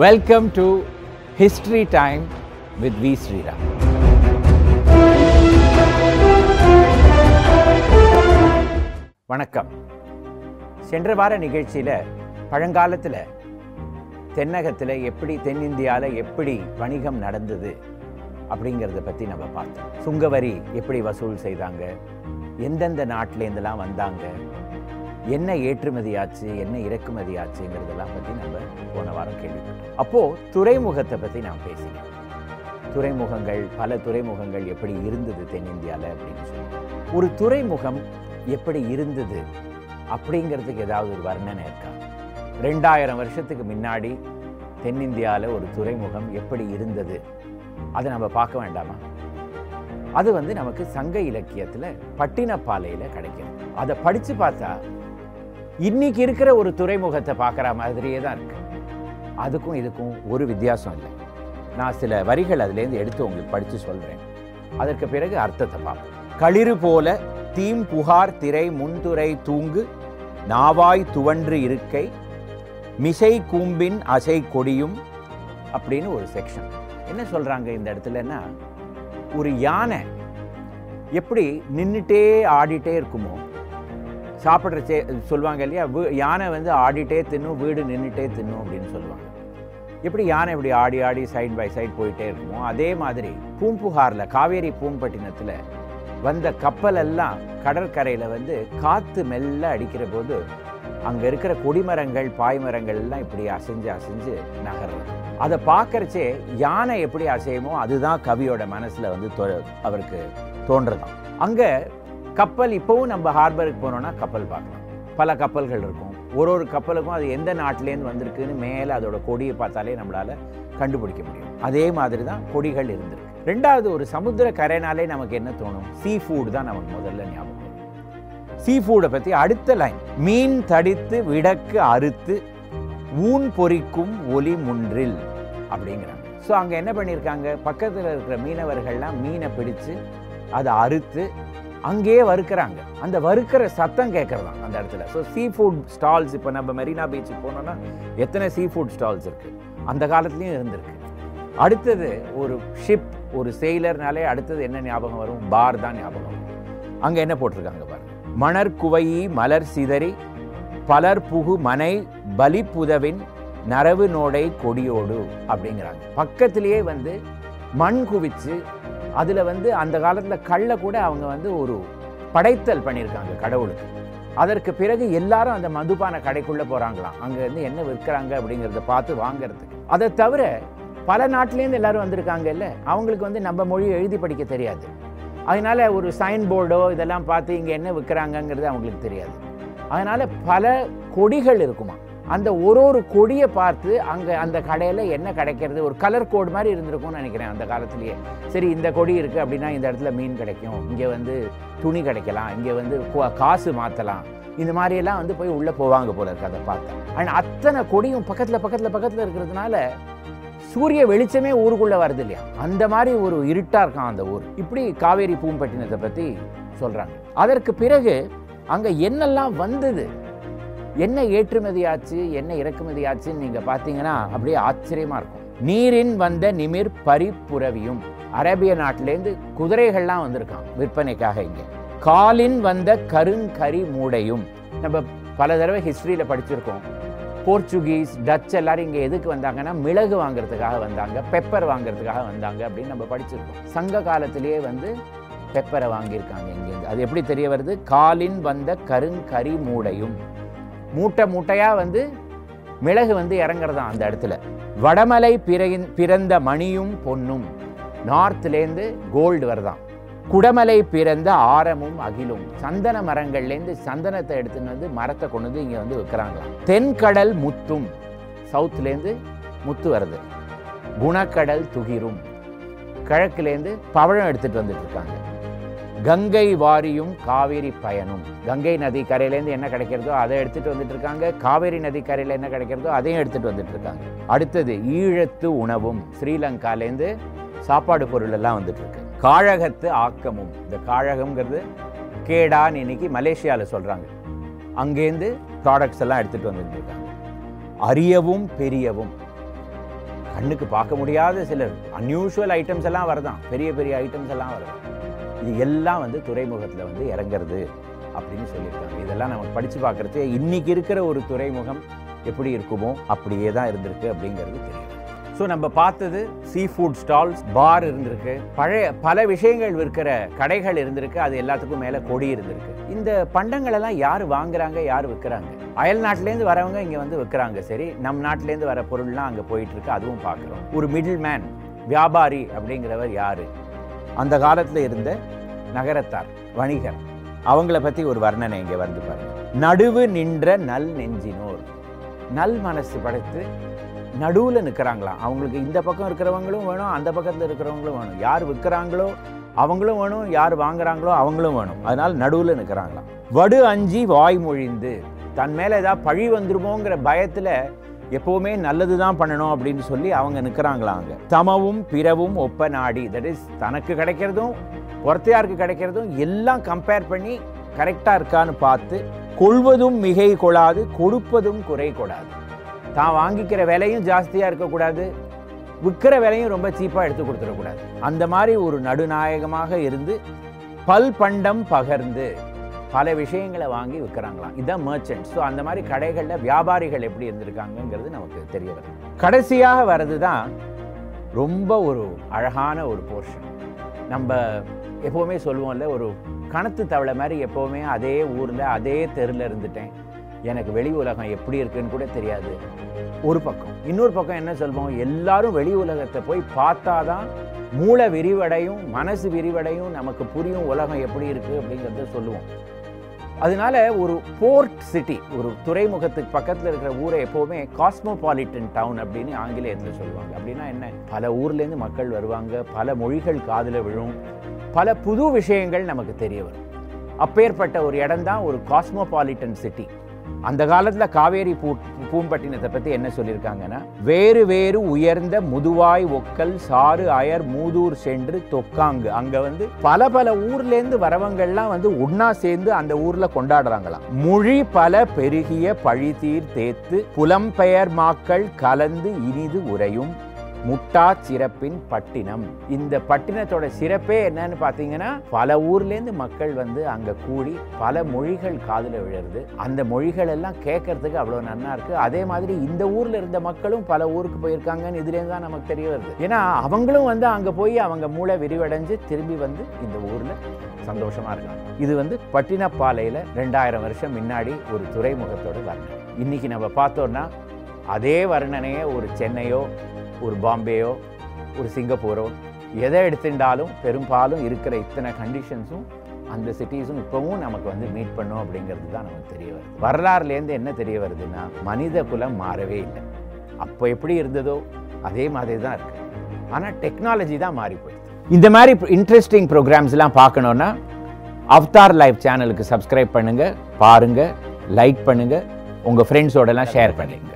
Welcome to History time with V Sriram வணக்கம். சென்ற வார நிகழ்ச்சியில் பழங்காலத்தில் தென்னகத்தில் எப்படி தென்னிந்தியாவில் எப்படி வணிகம் நடந்தது அப்படிங்கிறத பற்றி நம்ம பார்த்தோம். சுங்கவரி எப்படி வசூல் செய்தாங்க? எந்தெந்த நாட்டிலேருந்துலாம் வந்தாங்க? என்ன ஏற்றுமதி ஆச்சு என்ன இறக்குமதியாச்சுங்கிறதெல்லாம் பற்றி நம்ம போன வாரம் கேள்விப்பட்டோம். அப்போது துறைமுகத்தை பற்றி நான் பேசினேன் துறைமுகங்கள் பல துறைமுகங்கள் எப்படி இருந்தது தென்னிந்தியாவில் அப்படின்னு சொல்லி. ஒரு துறைமுகம் எப்படி இருந்தது அப்படிங்கிறதுக்கு ஏதாவது ஒரு வர்ணனை இருக்கா? ரெண்டாயிரம் வருஷத்துக்கு முன்னாடி தென்னிந்தியாவில் ஒரு துறைமுகம் எப்படி இருந்தது? அதை நம்ம பார்க்க வேண்டாமா? அது வந்து நமக்கு சங்க இலக்கியத்தில் பட்டினப்பாலையில் கிடைக்கும் அதை படித்து பார்த்தா இன்னைக்கு இருக்கிற ஒரு துறைமுகத்தை பார்க்குற மாதிரியே தான் இருக்கு. அதுக்கும் இதுக்கும் ஒரு வித்தியாசம் இல்லை. நான் சில வரிகள் அதுலேருந்து எடுத்து உங்களுக்கு படித்து சொல்கிறேன் அதற்கு பிறகு அர்த்தத்தை பார்ப்போம். களிறு போல தீம் புகார் திரை முன்துறை தூங்கு நாவாய் துவன்று இருக்கை மிசை கூம்பின் அசை கொடியும் அப்படின்னு ஒரு செக்ஷன் என்ன சொல்கிறாங்க இந்த இடத்துலன்னா ஒரு யானை எப்படி நின்றுட்டே ஆடிட்டே இருக்குமோ சாப்பிட்ற சே சொல்லுவாங்க இல்லையா? யானை வந்து ஆடிட்டே தின்னும் வீடு நின்றுட்டே தின்னும் அப்படின்னு சொல்லுவாங்க. எப்படி யானை இப்படி ஆடி ஆடி சைட் பை சைட் போயிட்டே இருக்குமோ அதே மாதிரி பூம்புகாரில் காவேரி பூம்பட்டினத்தில் வந்த கப்பல் எல்லாம் கடற்கரையில் வந்து காற்று மெல்ல அடிக்கிற போது அங்கே இருக்கிற கொடிமரங்கள் பாய்மரங்கள் எல்லாம் இப்படி அசைஞ்சு அசைஞ்சு நகர்றது. அதை பார்க்கறச்சே யானை எப்படி அசையுமோ அதுதான் கவியோட மனசில் வந்து தோ- அவருக்கு தோன்றதான் அங்கே கப்பல் இப்போவும் நம்ம ஹார்பருக்கு போனோம்னா கப்பல் பார்க்கலாம். பல கப்பல்கள் இருக்கும். ஒரு ஒரு கப்பலுக்கும் அது எந்த நாட்டிலேருந்து வந்திருக்குன்னு மேலே அதோட கொடியை பார்த்தாலே நம்மளால கண்டுபிடிக்க முடியும். அதே மாதிரி தான் கொடிகள் இருந்திருக்கு. ரெண்டாவது ஒரு சமுத்திர கரைனாலே நமக்கு என்ன தோணும்? சீ ஃபுட் தான் நமக்கு முதல்ல ஞாபகம் சீ ஃபுட்டை பற்றி அடுத்த லைன் மீன் தடித்து விடக்கு அறுத்து ஊன் பொரிக்கும் ஒலி முன்றில் அப்படிங்கிறாங்க. ஸோ அங்கே என்ன பண்ணியிருக்காங்க? பக்கத்தில் இருக்கிற மீனவர்கள்லாம் மீனை பிடிச்சு அதை அறுத்து அங்கேயே வறுக்கிறாங்க. அந்த வறுக்கிற சத்தம் கேட்குறதாங்க அந்த இடத்துல. ஸோ சீ ஃபுட் ஸ்டால்ஸ் இப்போ நம்ம மெரினா பீச்சுக்கு போனோம்னா எத்தனை சீ ஃபுட் ஸ்டால்ஸ் இருக்குது அந்த காலத்துலேயும் இருந்திருக்கு. அடுத்தது ஒரு ஷிப் ஒரு செயலர்னாலே அடுத்தது என்ன ஞாபகம் வரும்? பார் தான் ஞாபகம் வரும். அங்கே என்ன போட்டிருக்காங்க பாருங்க. மணர் குவையி மலர் சிதறி பலர் புகு மனை பலிப்புதவின் நரவு நோடை கொடியோடு அப்படிங்கிறாங்க. பக்கத்திலேயே வந்து மண் குவிச்சு அதில் வந்து அந்த காலத்தில் கல்லை கூட அவங்க வந்து ஒரு படைத்தல் பண்ணியிருக்காங்க கடவுளுக்கு. அதற்கு பிறகு எல்லாரும் அந்த மதுபான கடைக்குள்ளே போகிறாங்களாம் அங்கே இருந்து என்ன விற்கிறாங்க அப்படிங்கிறத பார்த்து வாங்குறதுக்கு. அதை தவிர பல நாட்டிலேருந்து எல்லாரும் வந்திருக்காங்க இல்லை அவங்களுக்கு வந்து நம்ம மொழி எழுதி படிக்க தெரியாது. அதனால ஒரு சைன் போர்டோ இதெல்லாம் பார்த்து இங்கே என்ன விற்கிறாங்கங்கிறது அவங்களுக்கு தெரியாது. அதனால் பல கொடிகள் இருக்குமா அந்த ஒரு ஒரு கொடியை பார்த்து அங்கே அந்த கடையில் என்ன கிடைக்கிறது? ஒரு கலர் கோடு மாதிரி இருந்திருக்கும்னு நினைக்கிறேன் அந்த காலத்துலேயே. சரி இந்த கொடி இருக்குது அப்படின்னா இந்த இடத்துல மீன் கிடைக்கும். இங்கே வந்து துணி கிடைக்கலாம். இங்கே வந்து காசு மாற்றலாம் இந்த மாதிரியெல்லாம் வந்து போய் உள்ளே போவாங்க போல இருக்கு அதை பார்த்து. அண்ட் அத்தனை கொடியும் பக்கத்தில் பக்கத்தில் பக்கத்தில் இருக்கிறதுனால சூரிய வெளிச்சமே ஊருக்குள்ளே வருது இல்லையா? அந்த மாதிரி ஒரு இருட்டாக இருக்கான் அந்த ஊர். இப்படி காவேரி பூம்பட்டினத்தை பற்றி சொல்கிறாங்க அதற்கு பிறகு அங்கே என்னெல்லாம் வந்தது? என்ன ஏற்றுமதி ஆச்சு என்ன இறக்குமதி ஆச்சுன்னு நீங்கள் பார்த்தீங்கன்னா அப்படியே ஆச்சரியமாக இருக்கும். நீரின் வந்த நிமிர் பரிப்புறவியும் அரேபிய நாட்டிலேருந்து குதிரைகள்லாம் வந்திருக்கான் விற்பனைக்காக இங்கே. காலின் வந்த கருங்கரி மூடையும். நம்ம பல தடவை ஹிஸ்ட்ரியில் படிச்சிருக்கோம். போர்ச்சுகீஸ் டச் எல்லாரும் இங்கே எதுக்கு வந்தாங்கன்னா மிளகு வாங்குறதுக்காக வந்தாங்க பெப்பர் வாங்குறதுக்காக வந்தாங்க அப்படின்னு நம்ம படிச்சிருக்கோம். சங்க காலத்திலேயே வந்து பெப்பரை வாங்கியிருக்காங்க இங்கேருந்து. அது எப்படி தெரிய வருது? காலின் வந்த கருங்கரி மூடையும். மூட்டை மூட்டையாக வந்து மிளகு வந்து இறங்குறதாம் அந்த இடத்துல. வடமலை பிறையின் பிறந்த மணியும் பொன்னும். நார்த்லேருந்து கோல்டு வருதான். குடமலை பிறந்த ஆரமும் அகிலும். சந்தன மரங்கள்லேருந்து சந்தனத்தை எடுத்துன்னு வந்து மரத்தை கொண்டு வந்து இங்கே வந்து விற்கிறாங்களாம் தென்கடல் முத்தும். சவுத்துலேருந்து முத்து வருது. குணக்கடல் துகிரும். கிழக்குலேருந்து பவழம் எடுத்துகிட்டு வந்துட்டு இருக்காங்க. கங்கை வாரியும் காவேரி பயனும். கங்கை நதி கரையிலேருந்து என்ன கிடைக்கிறதோ அதை எடுத்துட்டு வந்துட்டு இருக்காங்க காவேரி நதி கரையில் என்ன கிடைக்கிறதோ அதையும் எடுத்துட்டு வந்துட்டு இருக்காங்க அடுத்தது ஈழத்து உணவும். ஸ்ரீலங்காலேருந்து சாப்பாடு பொருள் எல்லாம் வந்துட்டு இருக்கு காழகத்து ஆக்கமும். இந்த காழகம்ங்கிறது கேடான்னு இன்னைக்கு மலேசியாவில் சொல்றாங்க. அங்கேருந்து ப்ராடக்ட்ஸ் எல்லாம் எடுத்துட்டு வந்துட்டு இருக்காங்க அரியவும் பெரியவும். கண்ணுக்கு பார்க்க முடியாத சிலர். அன்யூஷுவல் ஐட்டம்ஸ் எல்லாம் வருதான். பெரிய பெரிய ஐட்டம்ஸ் எல்லாம் வருதான். இது எல்லாம் வந்து துறைமுகத்தில் வந்து இறங்குறது அப்படின்னு சொல்லியிருக்காங்க. இதெல்லாம் நம்ம படித்து பார்க்குறது இன்றைக்கி இருக்கிற ஒரு துறைமுகம் எப்படி இருக்குமோ அப்படியே தான் இருந்திருக்கு அப்படிங்கிறது தெரியும். ஸோ நம்ம பார்த்தது சீ ஃபுட் ஸ்டால்ஸ் பார் இருந்திருக்கு. பழைய பல விஷயங்கள் விற்கிற கடைகள் இருந்திருக்கு. அது எல்லாத்துக்கும் மேலே கொடி இருந்திருக்கு. இந்த பண்டங்களெல்லாம் யார் வாங்குறாங்க யார் விற்கிறாங்க? அயல் நாட்டிலேருந்து வரவங்க இங்கே வந்து விற்கிறாங்க. சரி நம் நாட்டிலேருந்து வர பொருள்லாம் அங்கே போயிட்டு இருக்கு. அதுவும் பார்க்குறோம். ஒரு மிடில் மேன் வியாபாரி அப்படிங்கிறவர் யாரு? அந்த காலத்தில் இருந்த நகரத்தார் வணிகர் அவங்கள பற்றி ஒரு வர்ணனை இங்கே வந்து பாருங்க. நடுவு நின்ற நல் நெஞ்சினோர். நல் மனசு படைத்து நடுவில் நிற்கிறாங்களாம் அவங்களுக்கு இந்த பக்கம் இருக்கிறவங்களும் வேணும் அந்த பக்கத்தில் இருக்கிறவங்களும் வேணும். யார் விற்கிறாங்களோ அவங்களும் வேணும் யார் வாங்குறாங்களோ அவங்களும் வேணும். அதனால் நடுவில் நிற்கிறாங்களாம் வடு அஞ்சி வாய் மொழிந்து தன் மேலே ஏதாவது பழி வந்துருமோங்கிற பயத்தில் எப்போவுமே நல்லது தான் பண்ணணும் அப்படின்னு சொல்லி அவங்க நிற்கிறாங்களா அங்கே. தமவும் பிறவும் ஒப்ப நாடி. தட் இஸ் தனக்கு கிடைக்கிறதும் ஒருத்தையாருக்கு கிடைக்கிறதும் எல்லாம் கம்பேர் பண்ணி கரெக்டாக இருக்கான்னு பார்த்து கொள்வதும் மிகை கொள்ளாது கொடுப்பதும் குறை கொடாது. தான் வாங்கிக்கிற விலையும் ஜாஸ்தியாக இருக்கக்கூடாது விற்கிற விலையும் ரொம்ப சீப்பாக எடுத்து கொடுத்துடக்கூடாது. அந்த மாதிரி ஒரு நடுநாயகமாக இருந்து பல் பண்டம் பகர்ந்து பல விஷயங்களை வாங்கி விற்கிறாங்களாம். இதுதான் மர்ச்சன்ட் ஸோ அந்த மாதிரி கடைகளில் வியாபாரிகள் எப்படி இருந்திருக்காங்கங்கிறது நமக்கு தெரிய வருது. கடைசியாக வர்றது தான் ரொம்ப ஒரு அழகான ஒரு போர்ஷன் நம்ம எப்போவுமே சொல்லுவோம்ல ஒரு கணத்து தவளை மாதிரி எப்போவுமே அதே ஊரில் அதே தெருவில் இருந்துட்டேன். எனக்கு வெளி உலகம் எப்படி இருக்குன்னு கூட தெரியாது. ஒரு பக்கம். இன்னொரு பக்கம் என்ன சொல்வோம்? எல்லாரும் வெளி உலகத்தை போய் பார்த்தா தான் மூளை விரிவடையும் மனசு விரிவடையும் நமக்கு புரியும் உலகம் எப்படி இருக்குது அப்படிங்கிறத சொல்லுவோம். அதனால ஒரு போர்ட் சிட்டி ஒரு துறைமுகத்துக்கு பக்கத்தில் இருக்கிற ஊரை எப்போவுமே காஸ்மோபாலிட்டன் டவுன் அப்படின்னு ஆங்கிலேயத்தில் சொல்லுவாங்க. அப்படின்னா என்ன? பல ஊர்லேருந்து மக்கள் வருவாங்க பல மொழிகள் காதில் விழும் பல புது விஷயங்கள் நமக்கு தெரிய வரும். அப்பேற்பட்ட ஒரு இடம் தான் ஒரு காஸ்மோபாலிட்டன் சிட்டி. அந்த காலத்தில் காவேரி பூ பூம்பட்டினத்தை பற்றி என்ன சொல்லியிருக்காங்கன்னா வேறு வேறு உயர்ந்த முதுவாய் ஒக்கல் சாறு அயர் மூதூர் சென்று தொக்காங்கு. அங்கே வந்து பல பல ஊர்லேருந்து வரவங்கள்லாம் வந்து ஒன்றா சேர்ந்து அந்த ஊரில் கொண்டாடுறாங்களாம். மொழி பல பெருகிய பழிதீர் தேத்து புலம்பெயர் மாக்கள் கலந்து இனிது உரையும் முட்டா சிறப்பின் பட்டினம். இந்த பட்டினத்தோட சிறப்பே என்னன்னு பார்த்தீங்கன்னா பல ஊர்லேருந்து மக்கள் வந்து அங்கே கூடி பல மொழிகள் காதில் விழுறது. அந்த மொழிகள் எல்லாம் கேட்கறதுக்கு அவ்வளோ நன்னா இருக்கு. அதே மாதிரி இந்த ஊரில் இருந்த மக்களும் பல ஊருக்கு போயிருக்காங்கன்னு இதுலேருந்து தான் நமக்கு தெரிய வருது. ஏன்னா அவங்களும் வந்து அங்கே போய் அவங்க மூளை விரிவடைஞ்சு திரும்பி வந்து இந்த ஊரில் சந்தோஷமா இருக்காங்க. இது வந்து பட்டினப்பாலையில் ரெண்டாயிரம் வருஷம் முன்னாடி ஒரு துறைமுகத்தோட வர்ணனை. இன்னைக்கு நம்ம பார்த்தோம்னா அதே வர்ணனையை ஒரு சென்னையோ ஒரு பாம்பேயோ ஒரு சிங்கப்பூரோ எதை எடுத்துட்டாலும் பெரும்பாலும் இருக்கிற இத்தனை கண்டிஷன்ஸும் அந்த சிட்டிஸும் இப்போவும் நமக்கு வந்து மீட் பண்ணும் அப்படிங்கிறது தான் நமக்கு தெரிய வருது. வரலாறுலேருந்து என்ன தெரிய வருதுன்னா மனித குலம் மாறவே இல்லை. அப்போ எப்படி இருந்ததோ அதே மாதிரி தான் இருக்கு. ஆனால் டெக்னாலஜி தான் மாறி போயிடுது. இந்த மாதிரி இன்ட்ரெஸ்டிங் ப்ரோக்ராம்ஸ்லாம் பார்க்கணுன்னா அவதார் லைவ் சேனலுக்கு சப்ஸ்கிரைப் பண்ணுங்கள் பாருங்கள் லைக் பண்ணுங்கள் உங்கள் ஃப்ரெண்ட்ஸோடலாம் ஷேர் பண்ணுங்க.